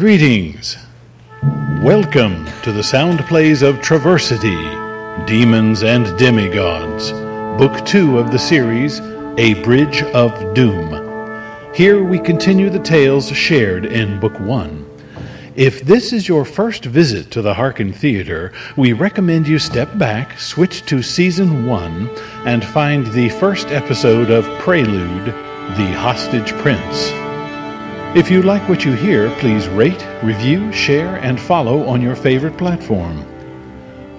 Greetings. Welcome to the sound plays of Traversity Demons and Demigods, Book 2 of the series A Bridge of Doom. Here we continue the tales shared in Book 1. If this is your first visit to the Hearken Theater, we recommend you step back, switch to Season 1, and find the first episode of Prelude The Hostage Prince. If you like what you hear, please rate, review, share, and follow on your favorite platform.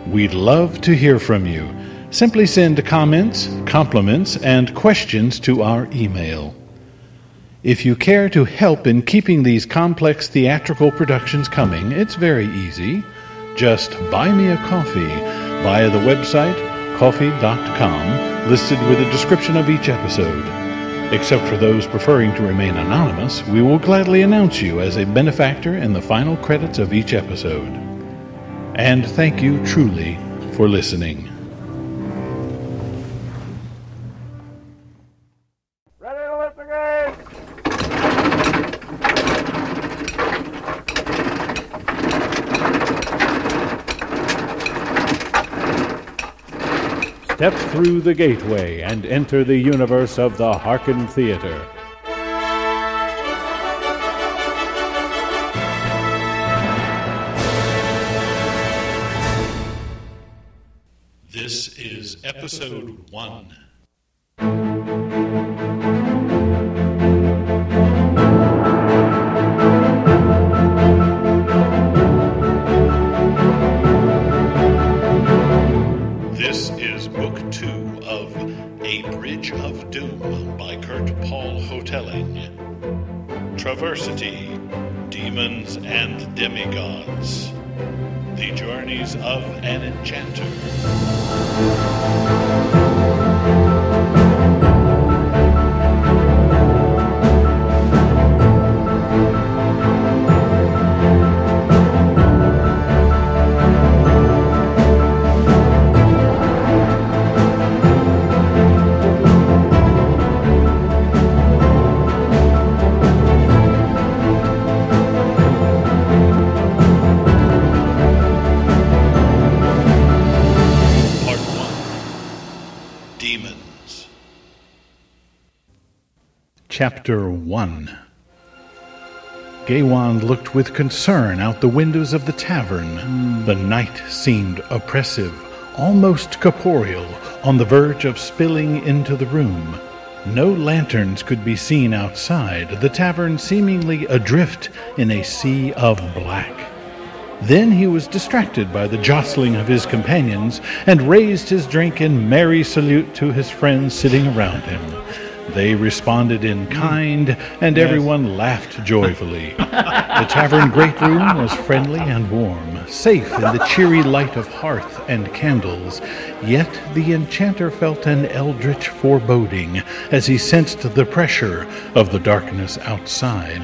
We'd love to hear from you. Simply send comments, compliments, and questions to our email. If you care to help in keeping these complex theatrical productions coming, it's very easy. Just buy me a coffee via the website Ko-fi.com, listed with a description of each episode. Except for those preferring to remain anonymous, we will gladly announce you as a benefactor in the final credits of each episode. And thank you truly for listening. Step through the gateway and enter the universe of the Hearken Theater. This is episode one. Traversity, Demons and Demigods. The Journeys of an Enchanter. Chapter 1 Gaiwan looked with concern out the windows of the tavern. Hmm. The night seemed oppressive, almost corporeal, on the verge of spilling into the room. No lanterns could be seen outside, the tavern seemingly adrift in a sea of black. Then he was distracted by the jostling of his companions and raised his drink in merry salute to his friends sitting around him. They responded in kind, and everyone laughed joyfully. the tavern great room was friendly and warm, safe in the cheery light of hearth and candles. Yet the enchanter felt an eldritch foreboding as he sensed the pressure of the darkness outside.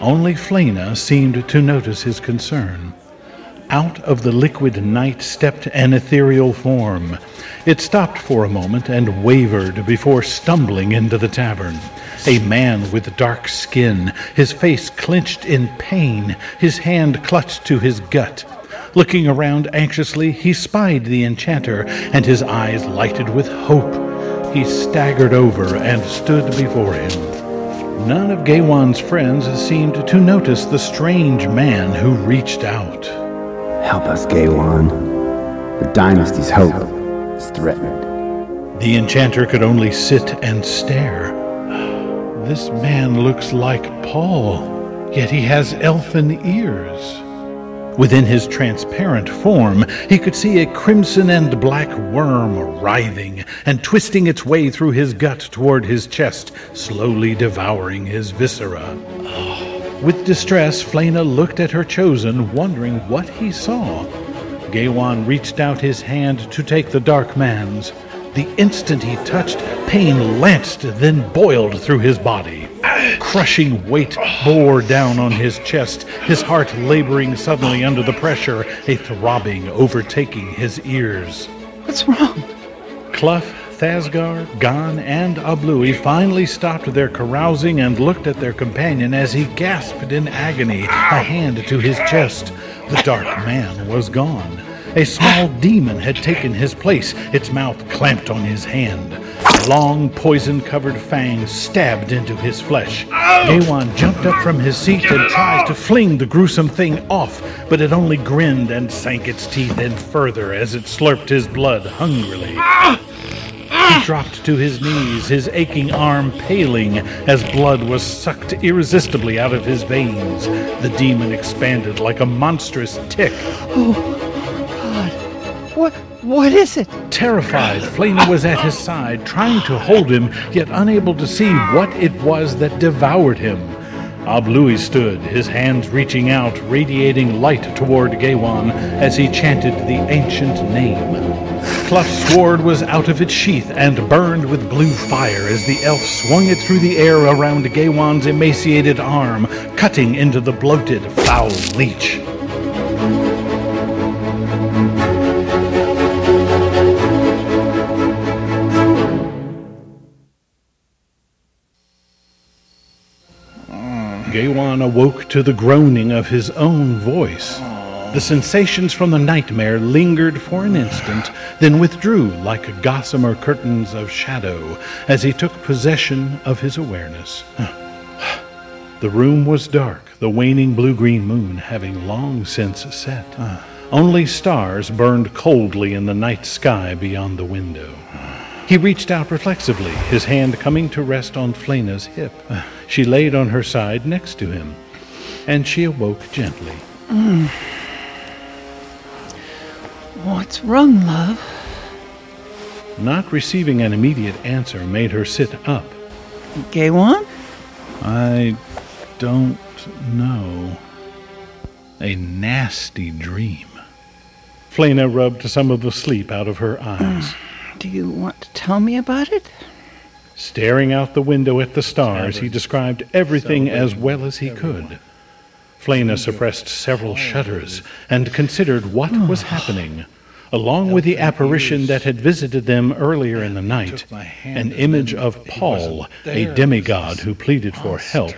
Only Flena seemed to notice his concern. Out of the liquid night stepped an ethereal form. It stopped for a moment and wavered before stumbling into the tavern. A man with dark skin, his face clenched in pain, his hand clutched to his gut. Looking around anxiously, he spied the enchanter, and his eyes lighted with hope. He staggered over and stood before him. None of Gaiwan's friends seemed to notice the strange man who reached out. Help us, Gaiwan. The dynasty's hope is threatened. The enchanter could only sit and stare. This man looks like Paul, yet he has elfin ears. Within his transparent form, he could see a crimson and black worm writhing and twisting its way through his gut toward his chest, slowly devouring his viscera. With distress, Flena looked at her chosen, wondering what he saw. Gaiwan reached out his hand to take the dark man's. The instant he touched, pain lanced, then boiled through his body. Crushing weight bore down on his chest, his heart laboring suddenly under the pressure, a throbbing overtaking his ears. What's wrong? Clough Thasgar, Gon, and Ablui finally stopped their carousing and looked at their companion as he gasped in agony, a hand to his chest. The dark man was gone. A small demon had taken his place, its mouth clamped on his hand. Long, poison covered fangs stabbed into his flesh. Gaiwan jumped up from his seat and tried to fling the gruesome thing off, but it only grinned and sank its teeth in further as it slurped his blood hungrily. He dropped to his knees, his aching arm paling as blood was sucked irresistibly out of his veins. The demon expanded like a monstrous tick. Oh, God. What? What is it? Terrified, Flana was at his side, trying to hold him, yet unable to see what it was that devoured him. Ablui stood, his hands reaching out, radiating light toward Gaiwan as he chanted the ancient name. Cluff's sword was out of its sheath and burned with blue fire as the elf swung it through the air around Gaiwan's emaciated arm, cutting into the bloated, foul leech. Gaiwan awoke to the groaning of his own voice. The sensations from the nightmare lingered for an instant, then withdrew like gossamer curtains of shadow as he took possession of his awareness. The room was dark, the waning blue green moon having long since set. Only stars burned coldly in the night sky beyond the window. He reached out reflexively, his hand coming to rest on Flena's hip. She laid on her side next to him, and she awoke gently. Mm. What's wrong, love? Not receiving an immediate answer made her sit up. Gaiwan? I don't know. A nasty dream. Flena rubbed some of the sleep out of her eyes. Do you want to tell me about it? Staring out the window at the stars, he described everything as well as he could. Flena suppressed several shudders and considered what was happening, along with the apparition that had visited them earlier in the night, an image of Paul, a demigod who pleaded for help.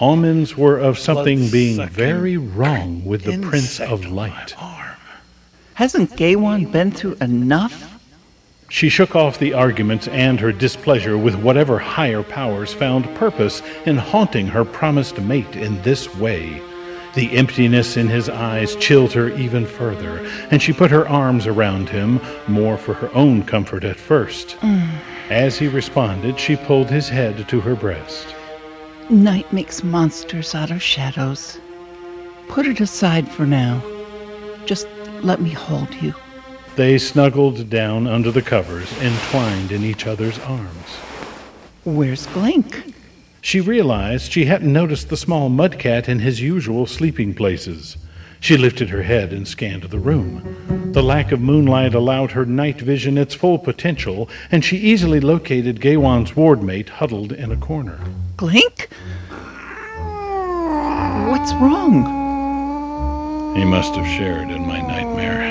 Omens were of something being very wrong with the Prince of Light. Hasn't Gaiwan been through enough? She shook off the arguments and her displeasure with whatever higher powers found purpose in haunting her promised mate in this way. The emptiness in his eyes chilled her even further, and she put her arms around him, more for her own comfort at first. Mm. As he responded, she pulled his head to her breast. Night makes monsters out of shadows. Put it aside for now. Just let me hold you. They snuggled down under the covers, entwined in each other's arms. Where's Glink? She realized she hadn't noticed the small mudcat in his usual sleeping places. She lifted her head and scanned the room. The lack of moonlight allowed her night vision its full potential, and she easily located Gaiwan's wardmate huddled in a corner. Glink? What's wrong? He must have shared in my nightmare.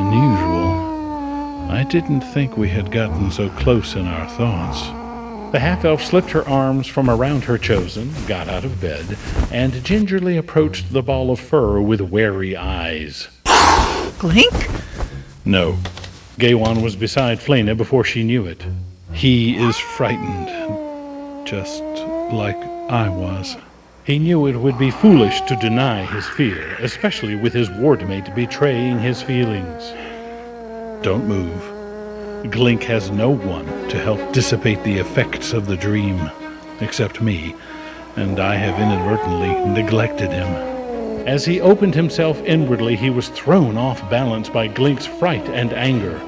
Unusual. I didn't think we had gotten so close in our thoughts. The half elf slipped her arms from around her chosen, got out of bed, and gingerly approached the ball of fur with wary eyes. Glink? No. Gaiwan was beside Flena before she knew it. He is frightened, just like I was. He knew it would be foolish to deny his fear, especially with his wardmate betraying his feelings. Don't move. Glink has no one to help dissipate the effects of the dream, except me, and I have inadvertently neglected him. As he opened himself inwardly, he was thrown off balance by Glink's fright and anger.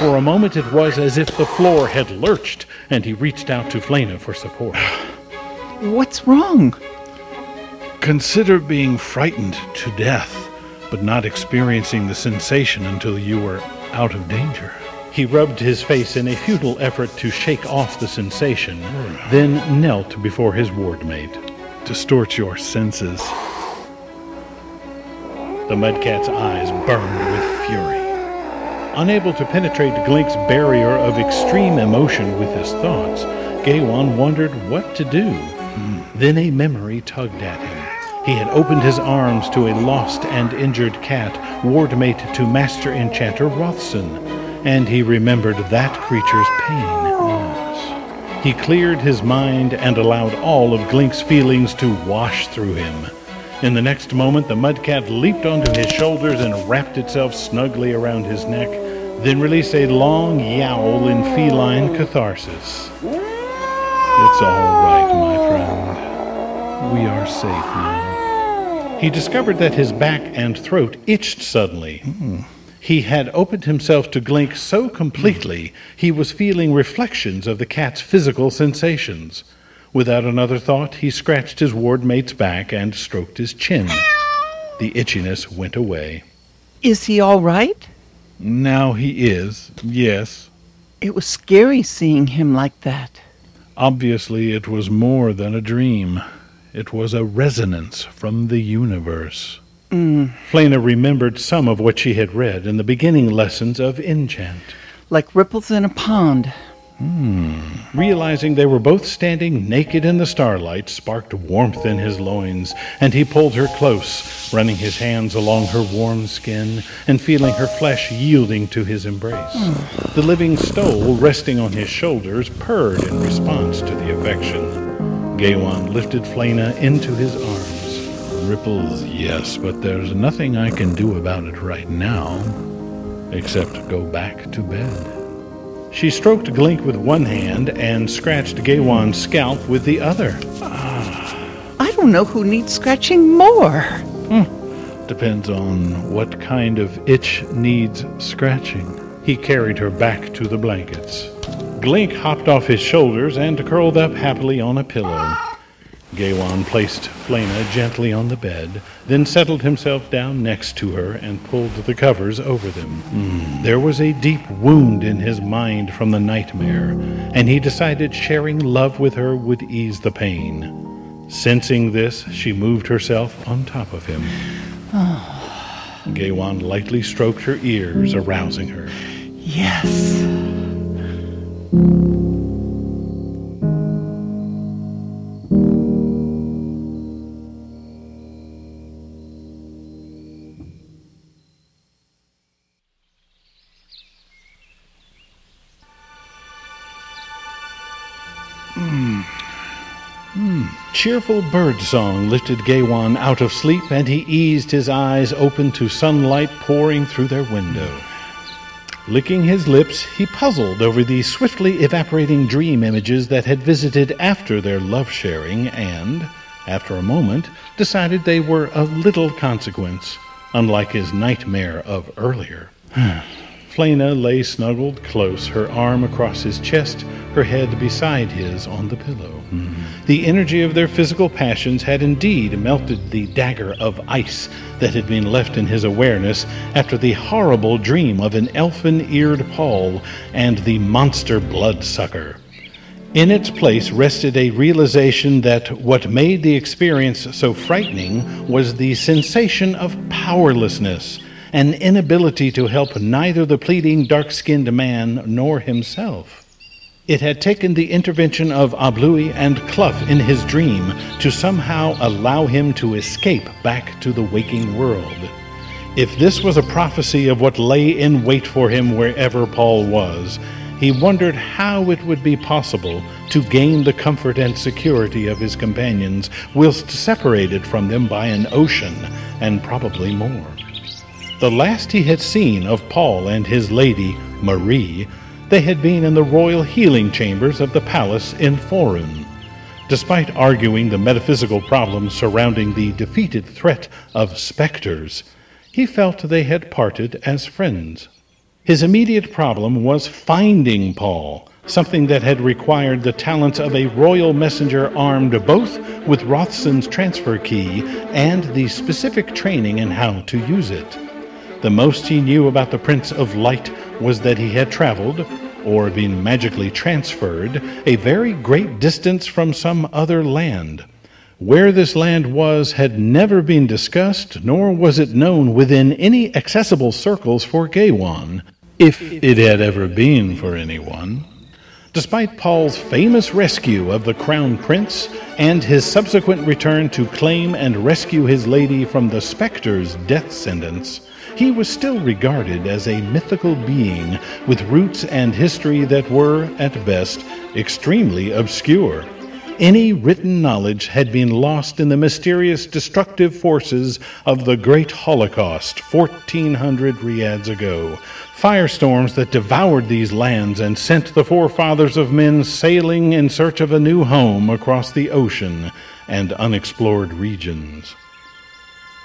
For a moment, it was as if the floor had lurched, and he reached out to Flana for support. What's wrong? Consider being frightened to death, but not experiencing the sensation until you were out of danger. He rubbed his face in a futile effort to shake off the sensation, then knelt before his wardmate. Distort your senses. The mudcat's eyes burned with fury. Unable to penetrate Glink's barrier of extreme emotion with his thoughts, Gaiwan wondered what to do. Then a memory tugged at him. He had opened his arms to a lost and injured cat, wardmate to Master Enchanter Rothson, and he remembered that creature's pain. He cleared his mind and allowed all of Glink's feelings to wash through him. In the next moment, the mudcat leaped onto his shoulders and wrapped itself snugly around his neck, then released a long yowl in feline catharsis. It's all right, my friend. We are safe now. He discovered that his back and throat itched suddenly. Hmm. He had opened himself to Glink so completely he was feeling reflections of the cat's physical sensations. Without another thought, he scratched his ward mate's back and stroked his chin. The itchiness went away. Is he all right? Now he is, yes. It was scary seeing him like that. Obviously, it was more than a dream. It was a resonance from the universe. Mm, Flana remembered some of what she had read in the beginning lessons of Enchant. like ripples in a pond. Realizing they were both standing naked in the starlight sparked warmth in his loins, and he pulled her close, running his hands along her warm skin and feeling her flesh yielding to his embrace. The living stole, resting on his shoulders, purred in response to the affection. Gaiwan lifted Flana into his arms. Ripples, yes, but there's nothing I can do about it right now, except go back to bed. She stroked Glink with one hand and scratched Gaiwan's scalp with the other. Ah. I don't know who needs scratching more. Hmm. Depends on what kind of itch needs scratching. He carried her back to the blankets. Glink hopped off his shoulders and curled up happily on a pillow. Gaiwan placed Flana gently on the bed, then settled himself down next to her and pulled the covers over them. Hmm. There was a deep wound in his mind from the nightmare, and he decided sharing love with her would ease the pain. Sensing this, she moved herself on top of him. Gaiwan lightly stroked her ears, arousing her. Yes. Cheerful birdsong lifted Gaiwan out of sleep, and he eased his eyes open to sunlight pouring through their window. Licking his lips, he puzzled over the swiftly evaporating dream images that had visited after their love sharing and, after a moment, decided they were of little consequence, unlike his nightmare of earlier. Hmm. Flana lay snuggled close, her arm across his chest, her head beside his on the pillow. Mm-hmm. The energy of their physical passions had indeed melted the dagger of ice that had been left in his awareness after the horrible dream of an elfin eared Paul and the monster bloodsucker. In its place rested a realization that what made the experience so frightening was the sensation of powerlessness, an inability to help neither the pleading dark skinned man nor himself. It had taken the intervention of Ablui and Clough in his dream to somehow allow him to escape back to the waking world. If this was a prophecy of what lay in wait for him wherever Paul was, he wondered how it would be possible to gain the comfort and security of his companions whilst separated from them by an ocean, and probably more. The last he had seen of Paul and his lady, Marie, they had been in the royal healing chambers of the palace in Forum. Despite arguing the metaphysical problems surrounding the defeated threat of specters, he felt they had parted as friends. His immediate problem was finding Paul, something that had required the talents of a royal messenger armed both with Rothson's transfer key and the specific training in how to use it. The most he knew about the Prince of Light was that he had traveled, or been magically transferred, a very great distance from some other land. Where this land was had never been discussed, nor was it known within any accessible circles for Gaiwan. if it had ever been for anyone. Despite Paul's famous rescue of the Crown Prince and his subsequent return to claim and rescue his lady from the Spectre's death sentence, he was still regarded as a mythical being with roots and history that were, at best, extremely obscure. Any written knowledge had been lost in the mysterious destructive forces of the Great Holocaust 1400 riads ago, firestorms that devoured these lands and sent the forefathers of men sailing in search of a new home across the ocean and unexplored regions.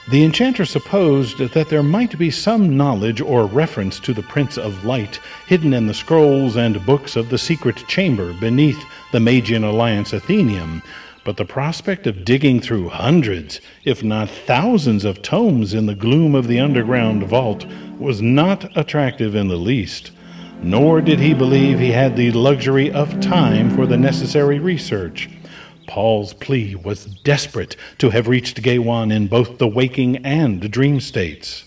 The enchanter supposed that there might be some knowledge or reference to the Prince of Light hidden in the scrolls and books of the secret chamber beneath the Magian Alliance Athenium, but the prospect of digging through hundreds, if not thousands, of tomes in the gloom of the underground vault was not attractive in the least. Nor did he believe he had the luxury of time for the necessary research. Paul's plea was desperate to have reached Gaiwan in both the waking and dream states.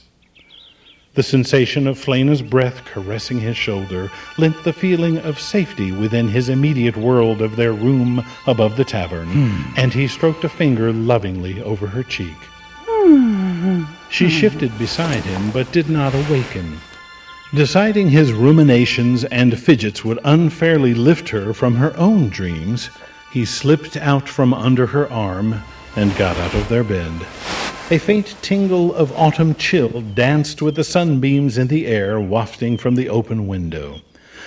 The sensation of Flena's breath caressing his shoulder lent the feeling of safety within his immediate world of their room above the tavern, hmm. and he stroked a finger lovingly over her cheek. She shifted beside him, but did not awaken. Deciding his ruminations and fidgets would unfairly lift her from her own dreams, he slipped out from under her arm and got out of their bed. A faint tingle of autumn chill danced with the sunbeams in the air wafting from the open window.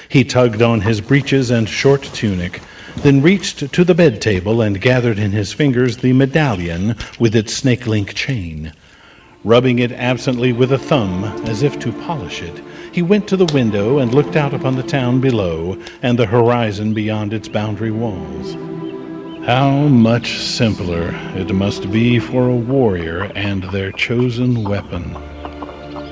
He tugged on his breeches and short tunic, then reached to the bed table and gathered in his fingers the medallion with its snake link chain. Rubbing it absently with a thumb, as if to polish it, he went to the window and looked out upon the town below and the horizon beyond its boundary walls. How much simpler it must be for a warrior and their chosen weapon.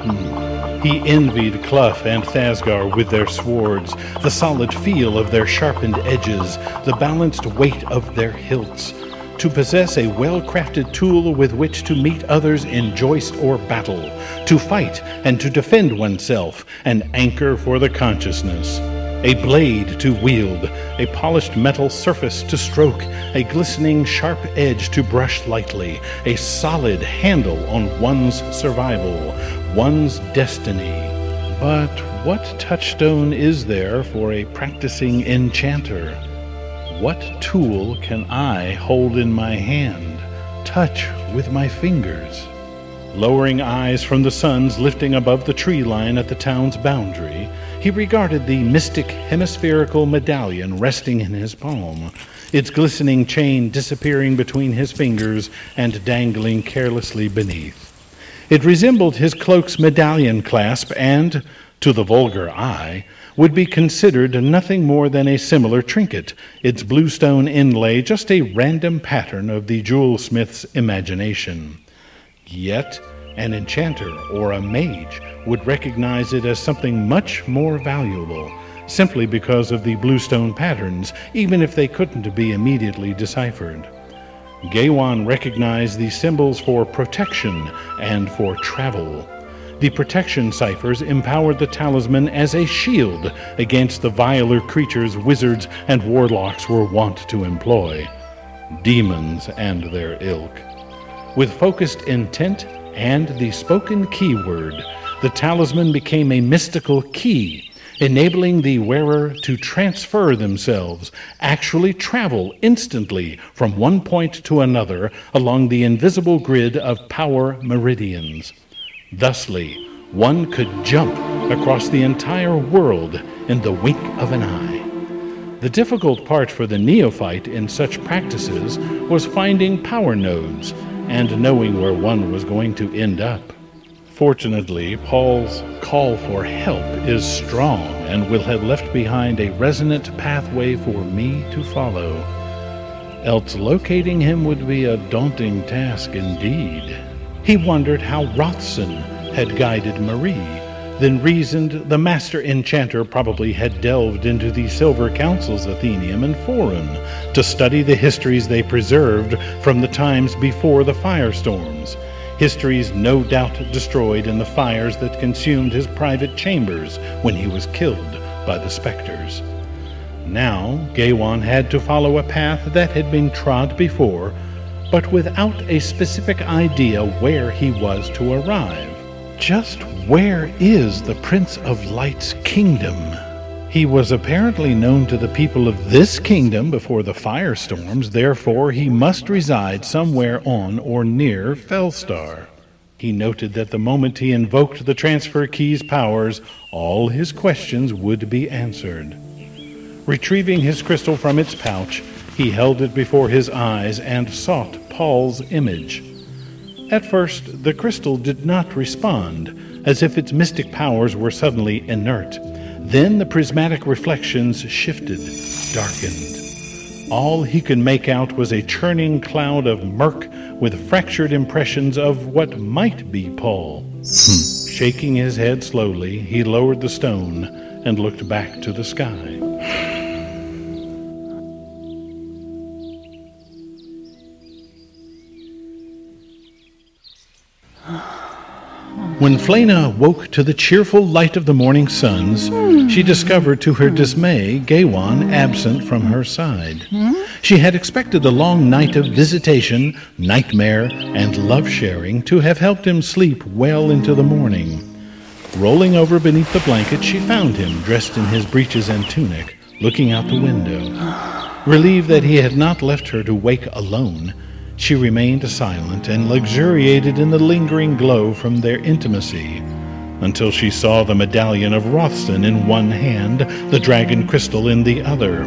Hmm. He envied Clough and Thasgar with their swords, the solid feel of their sharpened edges, the balanced weight of their hilts. To possess a well crafted tool with which to meet others in joist or battle, to fight and to defend oneself, an anchor for the consciousness a blade to wield, a polished metal surface to stroke, a glistening sharp edge to brush lightly, a solid handle on one's survival, one's destiny. But what touchstone is there for a practicing enchanter? What tool can I hold in my hand, touch with my fingers? Lowering eyes from the suns lifting above the tree line at the town's boundary, he regarded the mystic hemispherical medallion resting in his palm, its glistening chain disappearing between his fingers and dangling carelessly beneath. It resembled his cloak's medallion clasp and, to the vulgar eye, would be considered nothing more than a similar trinket, its bluestone inlay just a random pattern of the jewel smith's imagination. Yet, an enchanter or a mage would recognize it as something much more valuable, simply because of the bluestone patterns, even if they couldn't be immediately deciphered. Gaiwan recognized the symbols for protection and for travel. The protection ciphers empowered the talisman as a shield against the viler creatures wizards and warlocks were wont to employ demons and their ilk. With focused intent and the spoken keyword, the talisman became a mystical key, enabling the wearer to transfer themselves, actually travel instantly from one point to another along the invisible grid of power meridians. Thusly, one could jump across the entire world in the wink of an eye. The difficult part for the neophyte in such practices was finding power nodes and knowing where one was going to end up. Fortunately, Paul's call for help is strong and will have left behind a resonant pathway for me to follow. Else locating him would be a daunting task indeed. He wondered how Rothson had guided Marie, then reasoned the master enchanter probably had delved into the Silver Council's Athenium and Forum to study the histories they preserved from the times before the firestorms histories no doubt destroyed in the fires that consumed his private chambers when he was killed by the specters. Now, Gaiwan had to follow a path that had been trod before, but without a specific idea where he was to arrive. Just where is the Prince of Light's kingdom? He was apparently known to the people of this kingdom before the firestorms, therefore he must reside somewhere on or near Felstar. He noted that the moment he invoked the transfer key's powers, all his questions would be answered. Retrieving his crystal from its pouch, he held it before his eyes and sought Paul's image. At first, the crystal did not respond, as if its mystic powers were suddenly inert. Then the prismatic reflections shifted, darkened. All he could make out was a churning cloud of murk with fractured impressions of what might be Paul. Hmm. Shaking his head slowly, he lowered the stone and looked back to the sky. When Flena woke to the cheerful light of the morning suns, she hmm. discovered to her dismay Gaiwan absent from her side. Hmm? She had expected the long night of visitation, nightmare, and love sharing to have helped him sleep well into the morning. Rolling over beneath the blanket, she found him dressed in his breeches and tunic, looking out the window. Relieved that he had not left her to wake alone, she remained silent and luxuriated in the lingering glow from their intimacy until she saw the medallion of Rothson in one hand, the dragon crystal in the other.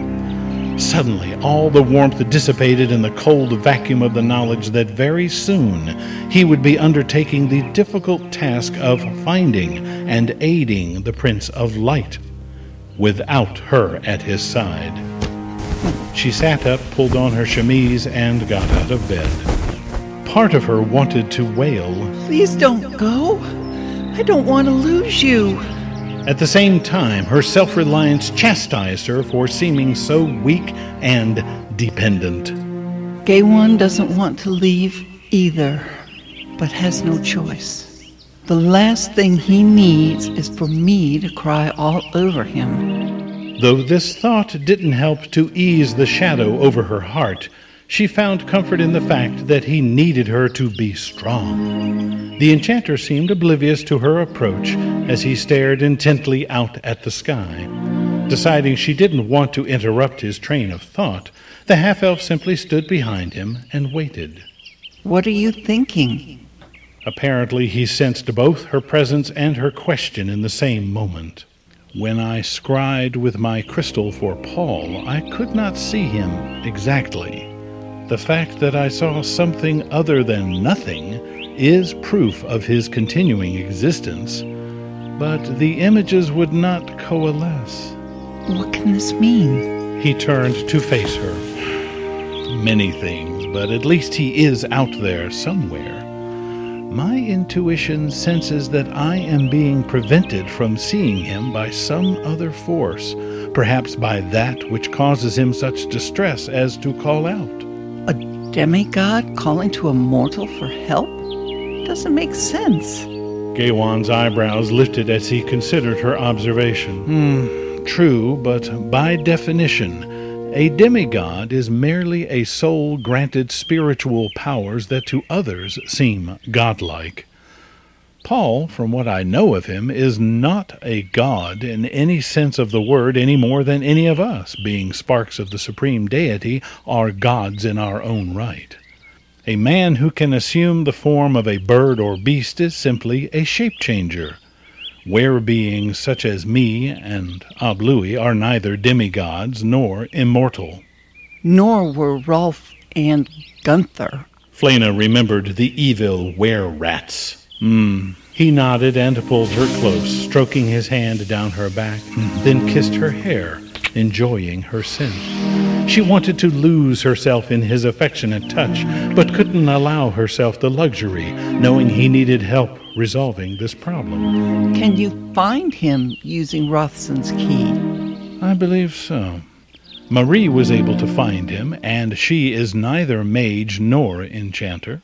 Suddenly, all the warmth dissipated in the cold vacuum of the knowledge that very soon he would be undertaking the difficult task of finding and aiding the Prince of Light without her at his side. She sat up, pulled on her chemise, and got out of bed. Part of her wanted to wail. Please don't go. I don't want to lose you. At the same time, her self reliance chastised her for seeming so weak and dependent. Gaiwan doesn't want to leave either, but has no choice. The last thing he needs is for me to cry all over him. Though this thought didn't help to ease the shadow over her heart, she found comfort in the fact that he needed her to be strong. The enchanter seemed oblivious to her approach as he stared intently out at the sky. Deciding she didn't want to interrupt his train of thought, the half elf simply stood behind him and waited. What are you thinking? Apparently, he sensed both her presence and her question in the same moment. When I scried with my crystal for Paul, I could not see him exactly. The fact that I saw something other than nothing is proof of his continuing existence, but the images would not coalesce. What can this mean? He turned to face her. Many things, but at least he is out there somewhere. My intuition senses that I am being prevented from seeing him by some other force, perhaps by that which causes him such distress as to call out. A demigod calling to a mortal for help? Doesn't make sense. Gaiwan's eyebrows lifted as he considered her observation. Hmm, true, but by definition, a demigod is merely a soul granted spiritual powers that to others seem godlike. Paul, from what I know of him, is not a god in any sense of the word any more than any of us, being sparks of the supreme deity, are gods in our own right. A man who can assume the form of a bird or beast is simply a shape changer. Were beings such as me and Ablui are neither demigods nor immortal. Nor were Rolf and Gunther. Flana remembered the evil were rats. Hmm. He nodded and pulled her close, stroking his hand down her back, then kissed her hair, enjoying her scent. She wanted to lose herself in his affectionate touch, but couldn't allow herself the luxury, knowing he needed help resolving this problem. Can you find him using Rothson's key? I believe so. Marie was able to find him, and she is neither mage nor enchanter.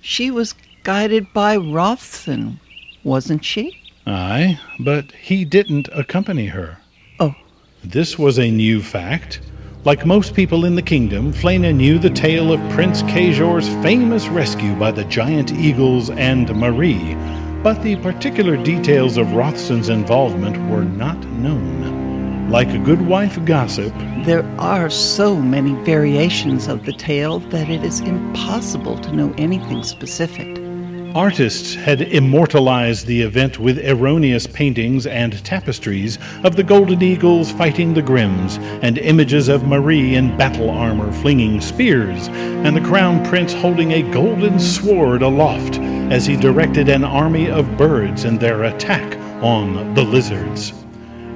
She was guided by Rothson, wasn't she? Aye, but he didn't accompany her. Oh, This was a new fact. Like most people in the kingdom, Flena knew the tale of Prince Kajor's famous rescue by the giant eagles and Marie, but the particular details of Rothson's involvement were not known. Like a good wife gossip, there are so many variations of the tale that it is impossible to know anything specific. Artists had immortalized the event with erroneous paintings and tapestries of the Golden Eagles fighting the Grimms, and images of Marie in battle armor flinging spears, and the Crown Prince holding a golden sword aloft as he directed an army of birds in their attack on the lizards.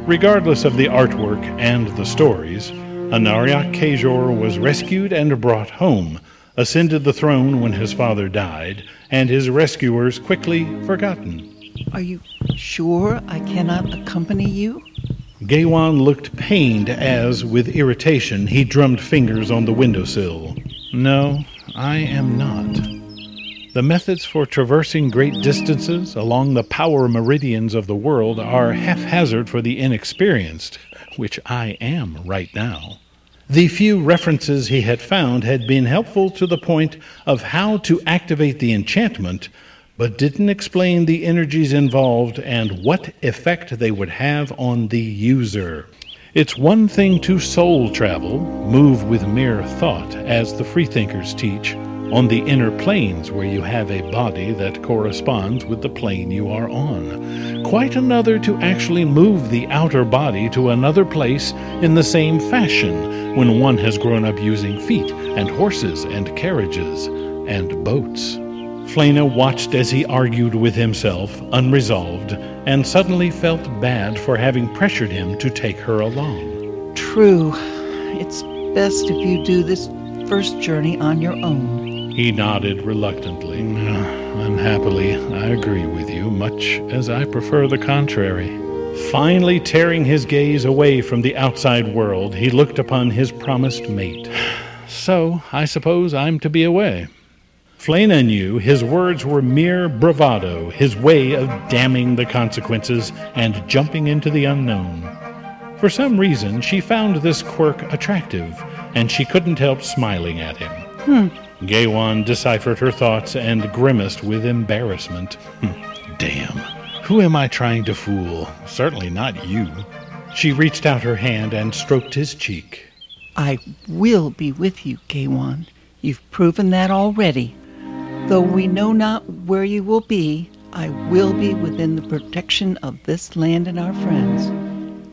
Regardless of the artwork and the stories, Anariak Kajor was rescued and brought home, ascended the throne when his father died, and his rescuers quickly forgotten. Are you sure I cannot accompany you? Gaiwan looked pained as, with irritation, he drummed fingers on the windowsill. No, I am not. The methods for traversing great distances along the power meridians of the world are haphazard for the inexperienced, which I am right now. The few references he had found had been helpful to the point of how to activate the enchantment, but didn't explain the energies involved and what effect they would have on the user. It's one thing to soul travel, move with mere thought, as the freethinkers teach, on the inner planes where you have a body that corresponds with the plane you are on. Quite another to actually move the outer body to another place in the same fashion when one has grown up using feet and horses and carriages and boats. Flena watched as he argued with himself, unresolved, and suddenly felt bad for having pressured him to take her along. True. It's best if you do this first journey on your own. He nodded reluctantly. Unhappily, I agree with you, much as I prefer the contrary. Finally, tearing his gaze away from the outside world, he looked upon his promised mate. So, I suppose I'm to be away. Flana knew his words were mere bravado, his way of damning the consequences and jumping into the unknown. For some reason, she found this quirk attractive, and she couldn't help smiling at him. Hmm. Gaiwan deciphered her thoughts and grimaced with embarrassment. Damn. Who am I trying to fool? Certainly not you. She reached out her hand and stroked his cheek. I will be with you, Gaiwan. You've proven that already. Though we know not where you will be, I will be within the protection of this land and our friends.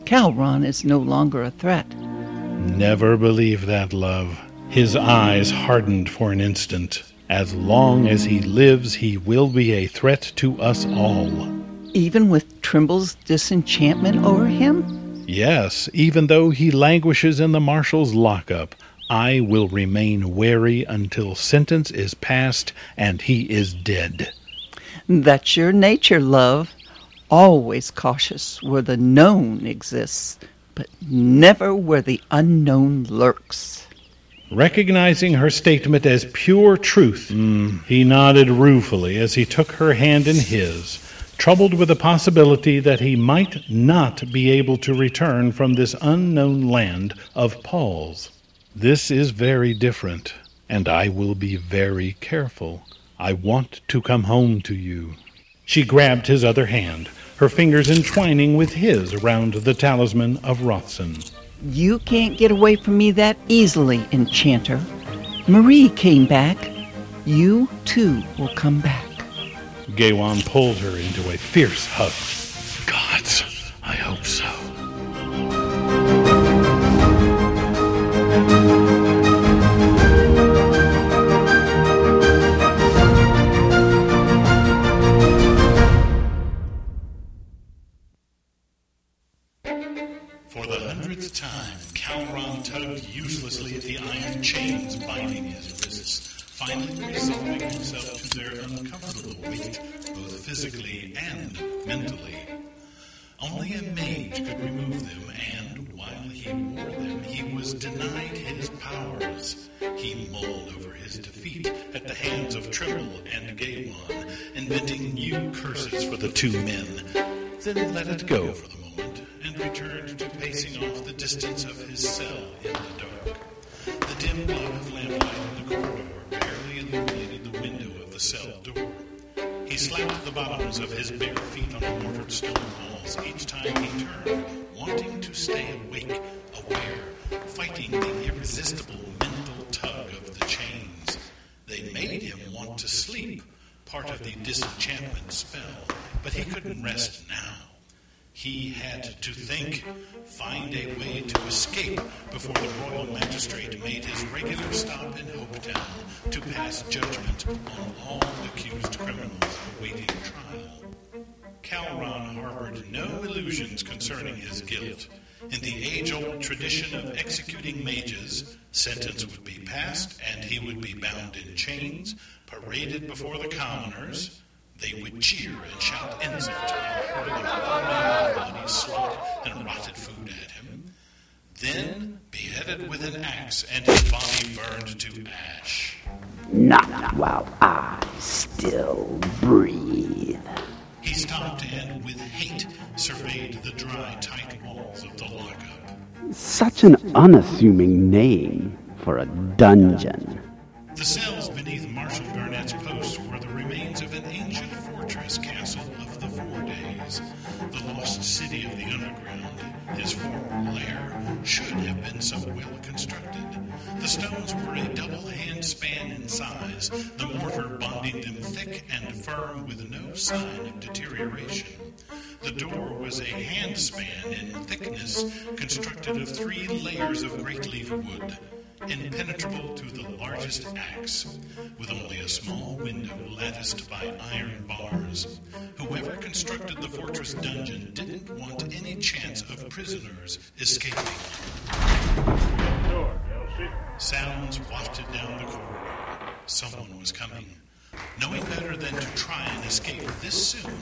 Kalron is no longer a threat. Never believe that, love. His eyes hardened for an instant. As long as he lives, he will be a threat to us all. Even with Trimble's disenchantment over him? Yes, even though he languishes in the marshal's lockup, I will remain wary until sentence is passed and he is dead. That's your nature, love. Always cautious where the known exists, but never where the unknown lurks. Recognizing her statement as pure truth, he nodded ruefully as he took her hand in his, troubled with the possibility that he might not be able to return from this unknown land of Paul's. This is very different, and I will be very careful. I want to come home to you. She grabbed his other hand, her fingers entwining with his around the talisman of Rothson. You can't get away from me that easily, Enchanter. Marie came back. You, too, will come back. Gaiwan pulled her into a fierce hug. Gods, I hope so. Couldn't rest now. He had to think, find a way to escape before the royal magistrate made his regular stop in Hopetown to pass judgment on all accused criminals awaiting trial. Kalron harbored no illusions concerning his guilt. In the age old tradition of executing mages, sentence would be passed and he would be bound in chains, paraded before the commoners. They would cheer and shout insult while hurling bloody slop and rotted food at him. Then beheaded with an axe and his body burned to ash. Not while I still breathe. He stopped and, with hate, surveyed the dry, tight walls of the lockup. Such an unassuming name for a dungeon. The cells The stones were a double hand span in size, the mortar bonding them thick and firm with no sign of deterioration. The door was a hand span in thickness, constructed of three layers of great leaf wood impenetrable to the largest axe, with only a small window latticed by iron bars. Whoever constructed the fortress dungeon didn't want any chance of prisoners escaping. Door. Sounds wafted down the corridor. Someone was coming. Knowing better than to try and escape this soon,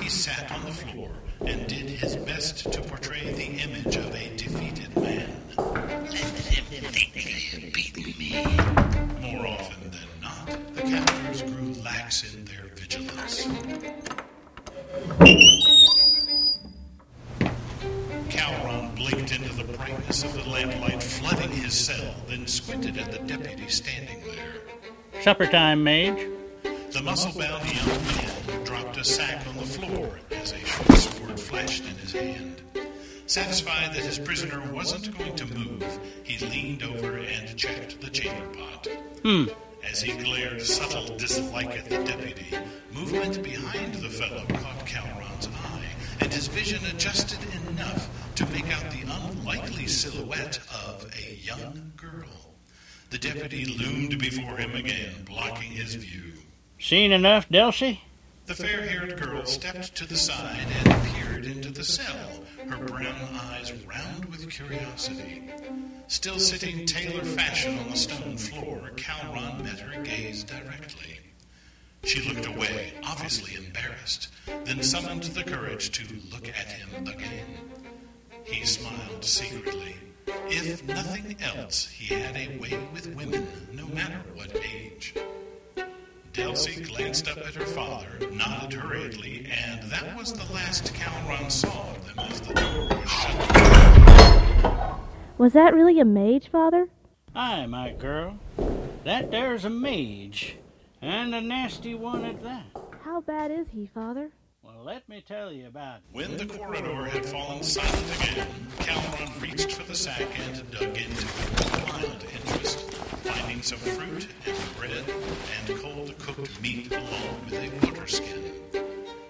he sat on the floor and did his best to portray the image of a defeated man. Let them think they have beaten me. More often than not, the captors grew lax in their vigilance. His cell, then squinted at the deputy standing there. Supper time, Mage. The muscle-bound young man dropped a sack on the floor as a short sword flashed in his hand. Satisfied that his prisoner wasn't going to move, he leaned over and checked the chamber pot. Hmm. As he glared subtle dislike at the deputy, movement behind the fellow caught Kalron's eye, and his vision adjusted enough to make out the unlikely silhouette of a young girl. The deputy loomed before him again, blocking his view. Seen enough, Delcy? The fair haired girl stepped to the side and peered into the cell, her brown eyes round with curiosity. Still sitting tailor fashion on the stone floor, Kalron met her gaze directly. She looked away, obviously embarrassed, then summoned the courage to look at him again. He smiled secretly. If nothing else, he had a way with women, no matter what age. Delcy glanced up at her father, nodded hurriedly, and that was the last Kalron saw of them as the door was shut. Was that really a mage, Father? Aye, my girl. That there's a mage, and a nasty one at that. How bad is he, Father? Well, let me tell you about it. When the corridor had fallen silent again, Kalron reached for the sack and dug into it with mild interest, finding some fruit and bread and cold cooked meat along with a water skin.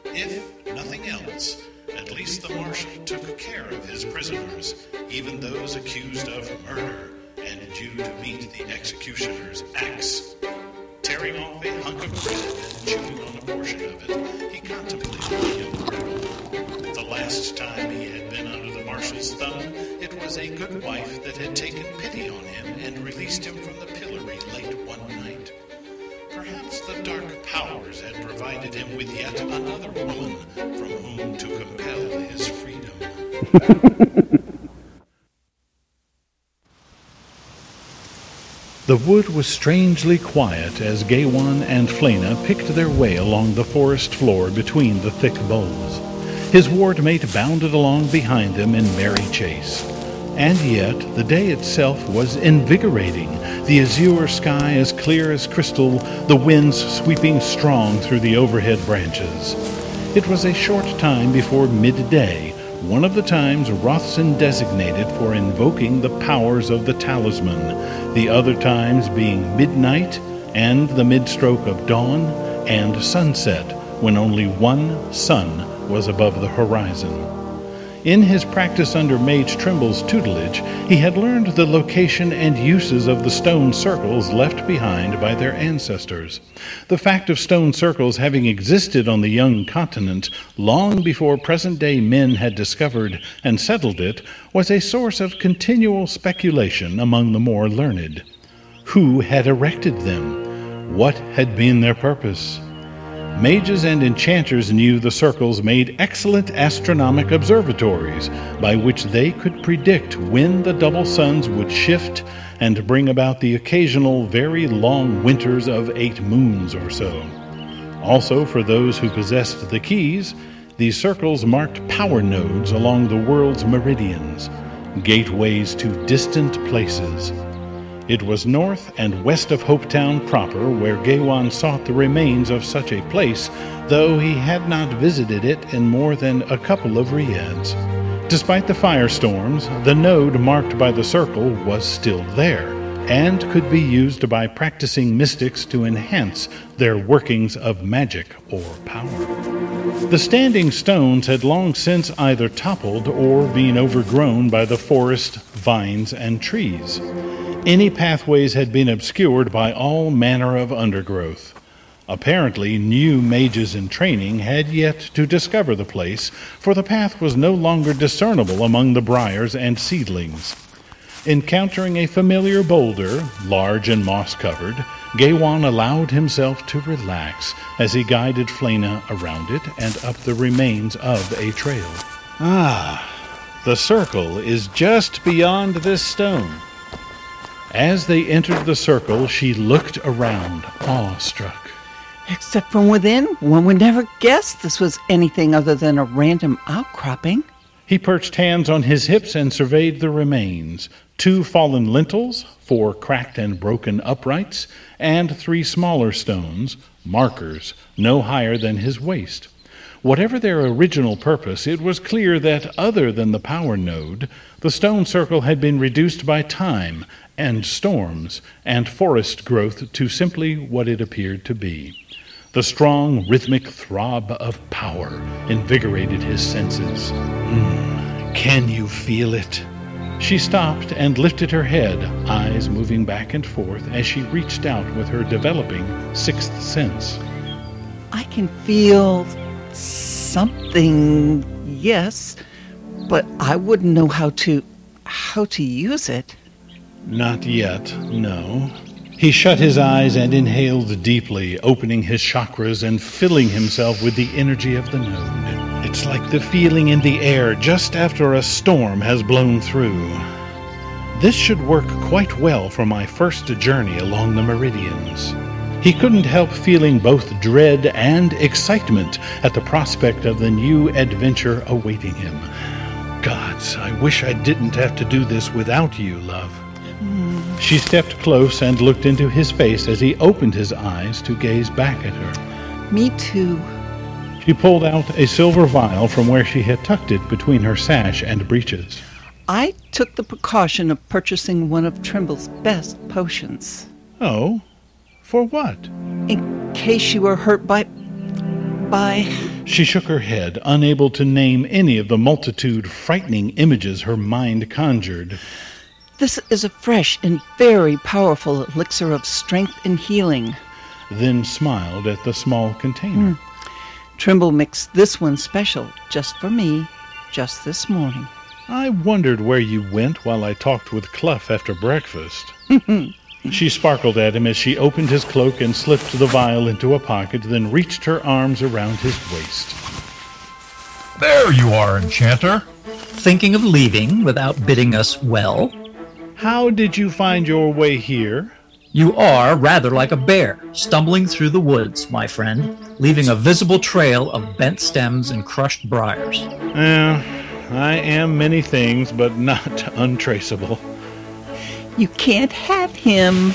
If nothing else, at least the marshal took care of his prisoners, even those accused of murder and due to meet the executioner's axe. Tearing off a hunk of bread and chewing on a portion of it, he contemplated the girl. The last time he had been under the marshal's thumb, it was a good wife that had taken pity on him and released him from the pillory late one night. Perhaps the dark powers had provided him with yet another woman from whom to compel his freedom. The wood was strangely quiet as Gaiwan and Flena picked their way along the forest floor between the thick boles. His ward mate bounded along behind them in merry chase. And yet, the day itself was invigorating, the azure sky as clear as crystal, the winds sweeping strong through the overhead branches. It was a short time before midday, one of the times Rothson designated for invoking the powers of the talisman, the other times being midnight and the midstroke of dawn and sunset, when only one sun was above the horizon. In his practice under Mage Trimble's tutelage, he had learned the location and uses of the stone circles left behind by their ancestors. The fact of stone circles having existed on the young continent long before present day men had discovered and settled it was a source of continual speculation among the more learned. Who had erected them? What had been their purpose? Mages and enchanters knew the circles made excellent astronomic observatories by which they could predict when the double suns would shift and bring about the occasional very long winters of eight moons or so. Also, for those who possessed the keys, these circles marked power nodes along the world's meridians, gateways to distant places. It was north and west of Hopetown proper where Gaiwan sought the remains of such a place, though he had not visited it in more than a couple of riads. Despite the firestorms, the node marked by the circle was still there, and could be used by practicing mystics to enhance their workings of magic or power. The standing stones had long since either toppled or been overgrown by the forest, vines, and trees. Any pathways had been obscured by all manner of undergrowth. Apparently, new mages in training had yet to discover the place, for the path was no longer discernible among the briars and seedlings. Encountering a familiar boulder, large and moss covered, Gaiwan allowed himself to relax as he guided Flena around it and up the remains of a trail. Ah, the circle is just beyond this stone. As they entered the circle, she looked around, awestruck. Except from within, one would never guess this was anything other than a random outcropping. He perched hands on his hips and surveyed the remains two fallen lintels, four cracked and broken uprights, and three smaller stones, markers, no higher than his waist. Whatever their original purpose, it was clear that, other than the power node, the stone circle had been reduced by time and storms and forest growth to simply what it appeared to be. The strong, rhythmic throb of power invigorated his senses. Mm, can you feel it? She stopped and lifted her head, eyes moving back and forth as she reached out with her developing sixth sense. I can feel something, yes, but I wouldn't know how to how to use it. Not yet, no. He shut his eyes and inhaled deeply, opening his chakras and filling himself with the energy of the node. It's like the feeling in the air just after a storm has blown through. This should work quite well for my first journey along the meridians. He couldn't help feeling both dread and excitement at the prospect of the new adventure awaiting him. Gods, I wish I didn't have to do this without you, love. She stepped close and looked into his face as he opened his eyes to gaze back at her. Me too. She pulled out a silver vial from where she had tucked it between her sash and breeches. I took the precaution of purchasing one of Trimble's best potions. Oh? For what? In case you were hurt by. by. She shook her head, unable to name any of the multitude frightening images her mind conjured. This is a fresh and very powerful elixir of strength and healing. Then smiled at the small container. Hmm. Trimble mixed this one special just for me, just this morning. I wondered where you went while I talked with Clough after breakfast. she sparkled at him as she opened his cloak and slipped the vial into a pocket, then reached her arms around his waist. There you are, Enchanter. Thinking of leaving without bidding us well? How did you find your way here? You are rather like a bear stumbling through the woods, my friend, leaving a visible trail of bent stems and crushed briars. Yeah, I am many things, but not untraceable. You can't have him.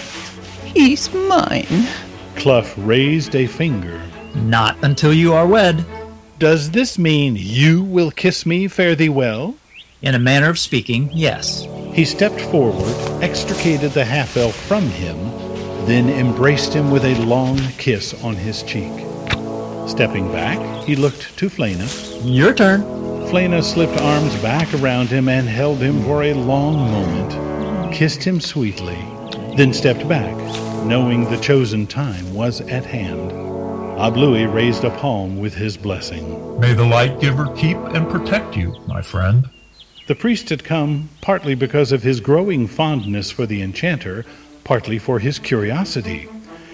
He's mine. Cluff raised a finger. Not until you are wed. Does this mean you will kiss me, fare thee well? In a manner of speaking, yes. He stepped forward, extricated the half elf from him, then embraced him with a long kiss on his cheek. Stepping back, he looked to Flana. Your turn. Flana slipped arms back around him and held him for a long moment, kissed him sweetly, then stepped back, knowing the chosen time was at hand. Ablui raised a palm with his blessing. May the light giver keep and protect you, my friend. The priest had come partly because of his growing fondness for the enchanter, partly for his curiosity.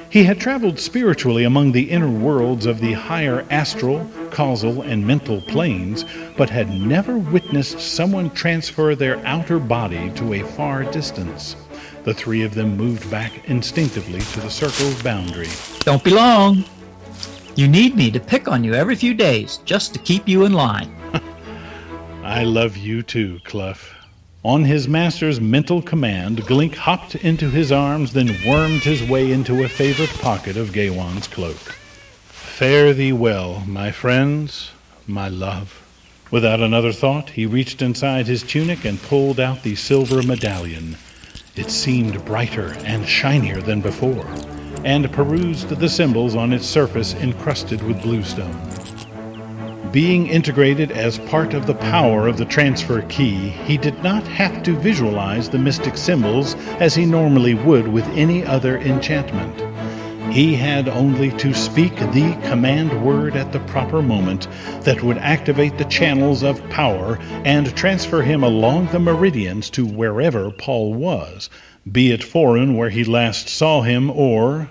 He had traveled spiritually among the inner worlds of the higher astral, causal, and mental planes, but had never witnessed someone transfer their outer body to a far distance. The three of them moved back instinctively to the circle's boundary. Don't be long. You need me to pick on you every few days just to keep you in line. I love you too, Cluff. On his master's mental command, Glink hopped into his arms, then wormed his way into a favorite pocket of Gaiwan's cloak. Fare thee well, my friends, my love. Without another thought, he reached inside his tunic and pulled out the silver medallion. It seemed brighter and shinier than before, and perused the symbols on its surface encrusted with bluestone. Being integrated as part of the power of the transfer key, he did not have to visualize the mystic symbols as he normally would with any other enchantment. He had only to speak the command word at the proper moment that would activate the channels of power and transfer him along the meridians to wherever Paul was, be it foreign where he last saw him or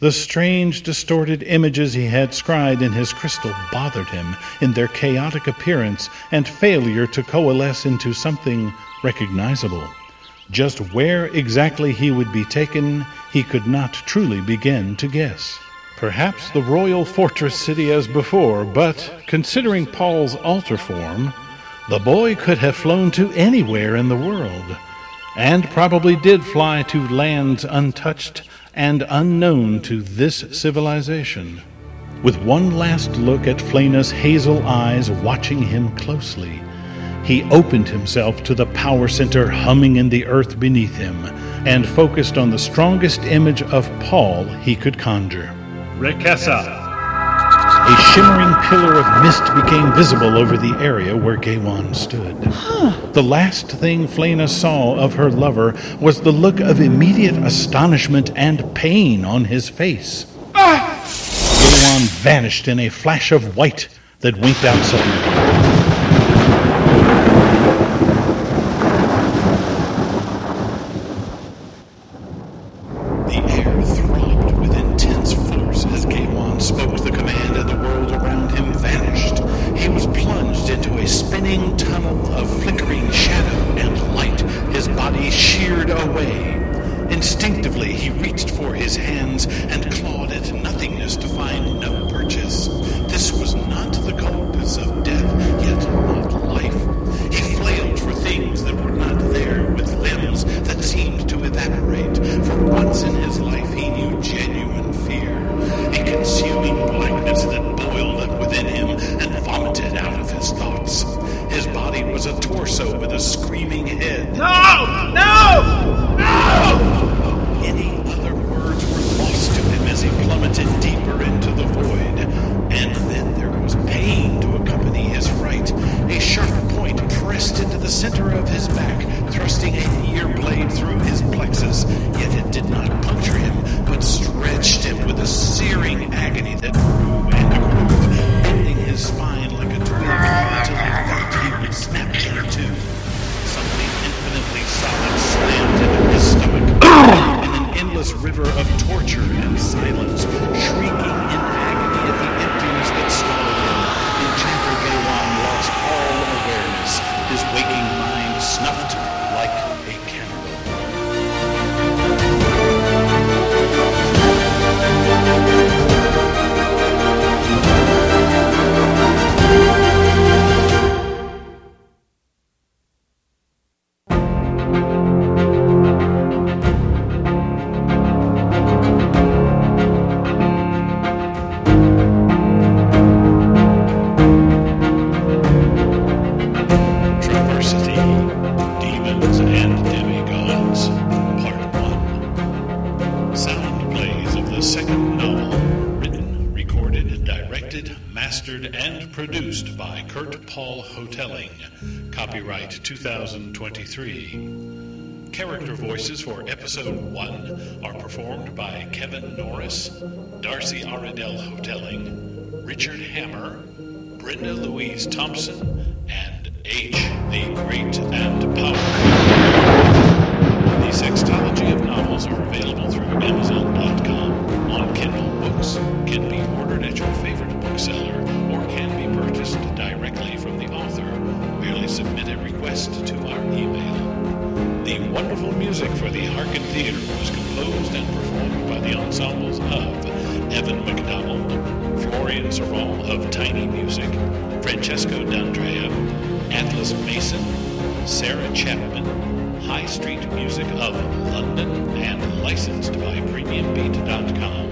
the strange, distorted images he had scried in his crystal bothered him in their chaotic appearance and failure to coalesce into something recognizable. Just where exactly he would be taken, he could not truly begin to guess. Perhaps the royal fortress city as before, but considering Paul's altar form, the boy could have flown to anywhere in the world, and probably did fly to lands untouched and unknown to this civilization. With one last look at Flena's hazel eyes watching him closely, he opened himself to the power center humming in the earth beneath him and focused on the strongest image of Paul he could conjure. Rekessa! A shimmering pillar of mist became visible over the area where Gaiwan stood. The last thing Flena saw of her lover was the look of immediate astonishment and pain on his face. Ah! Gaiwan vanished in a flash of white that winked out suddenly. 2023. Character voices for episode 1 are performed by Kevin Norris, Darcy Aradell Hotelling, Richard Hammer, Brenda Louise Thompson, and H, the Great and Powerful. The Sextology of novels are available through Amazon.com, on Kindle Books, can be ordered at your favorite bookseller, submit a request to our email. The wonderful music for the Hearken Theater was composed and performed by the ensembles of Evan McDonald, Florian Sorrell of Tiny Music, Francesco D'Andrea, Atlas Mason, Sarah Chapman, High Street Music of London, and licensed by PremiumBeat.com.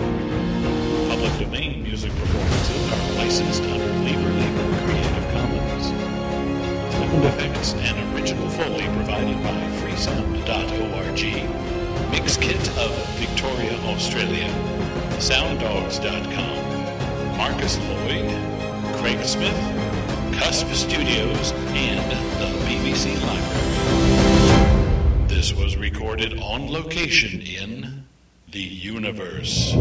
Public domain music performances are licensed under Sound effects and original Foley provided by freesound.org. Mix kit of Victoria, Australia. Sounddogs.com. Marcus Lloyd, Craig Smith, Cusp Studios, and the BBC Library. This was recorded on location in the universe.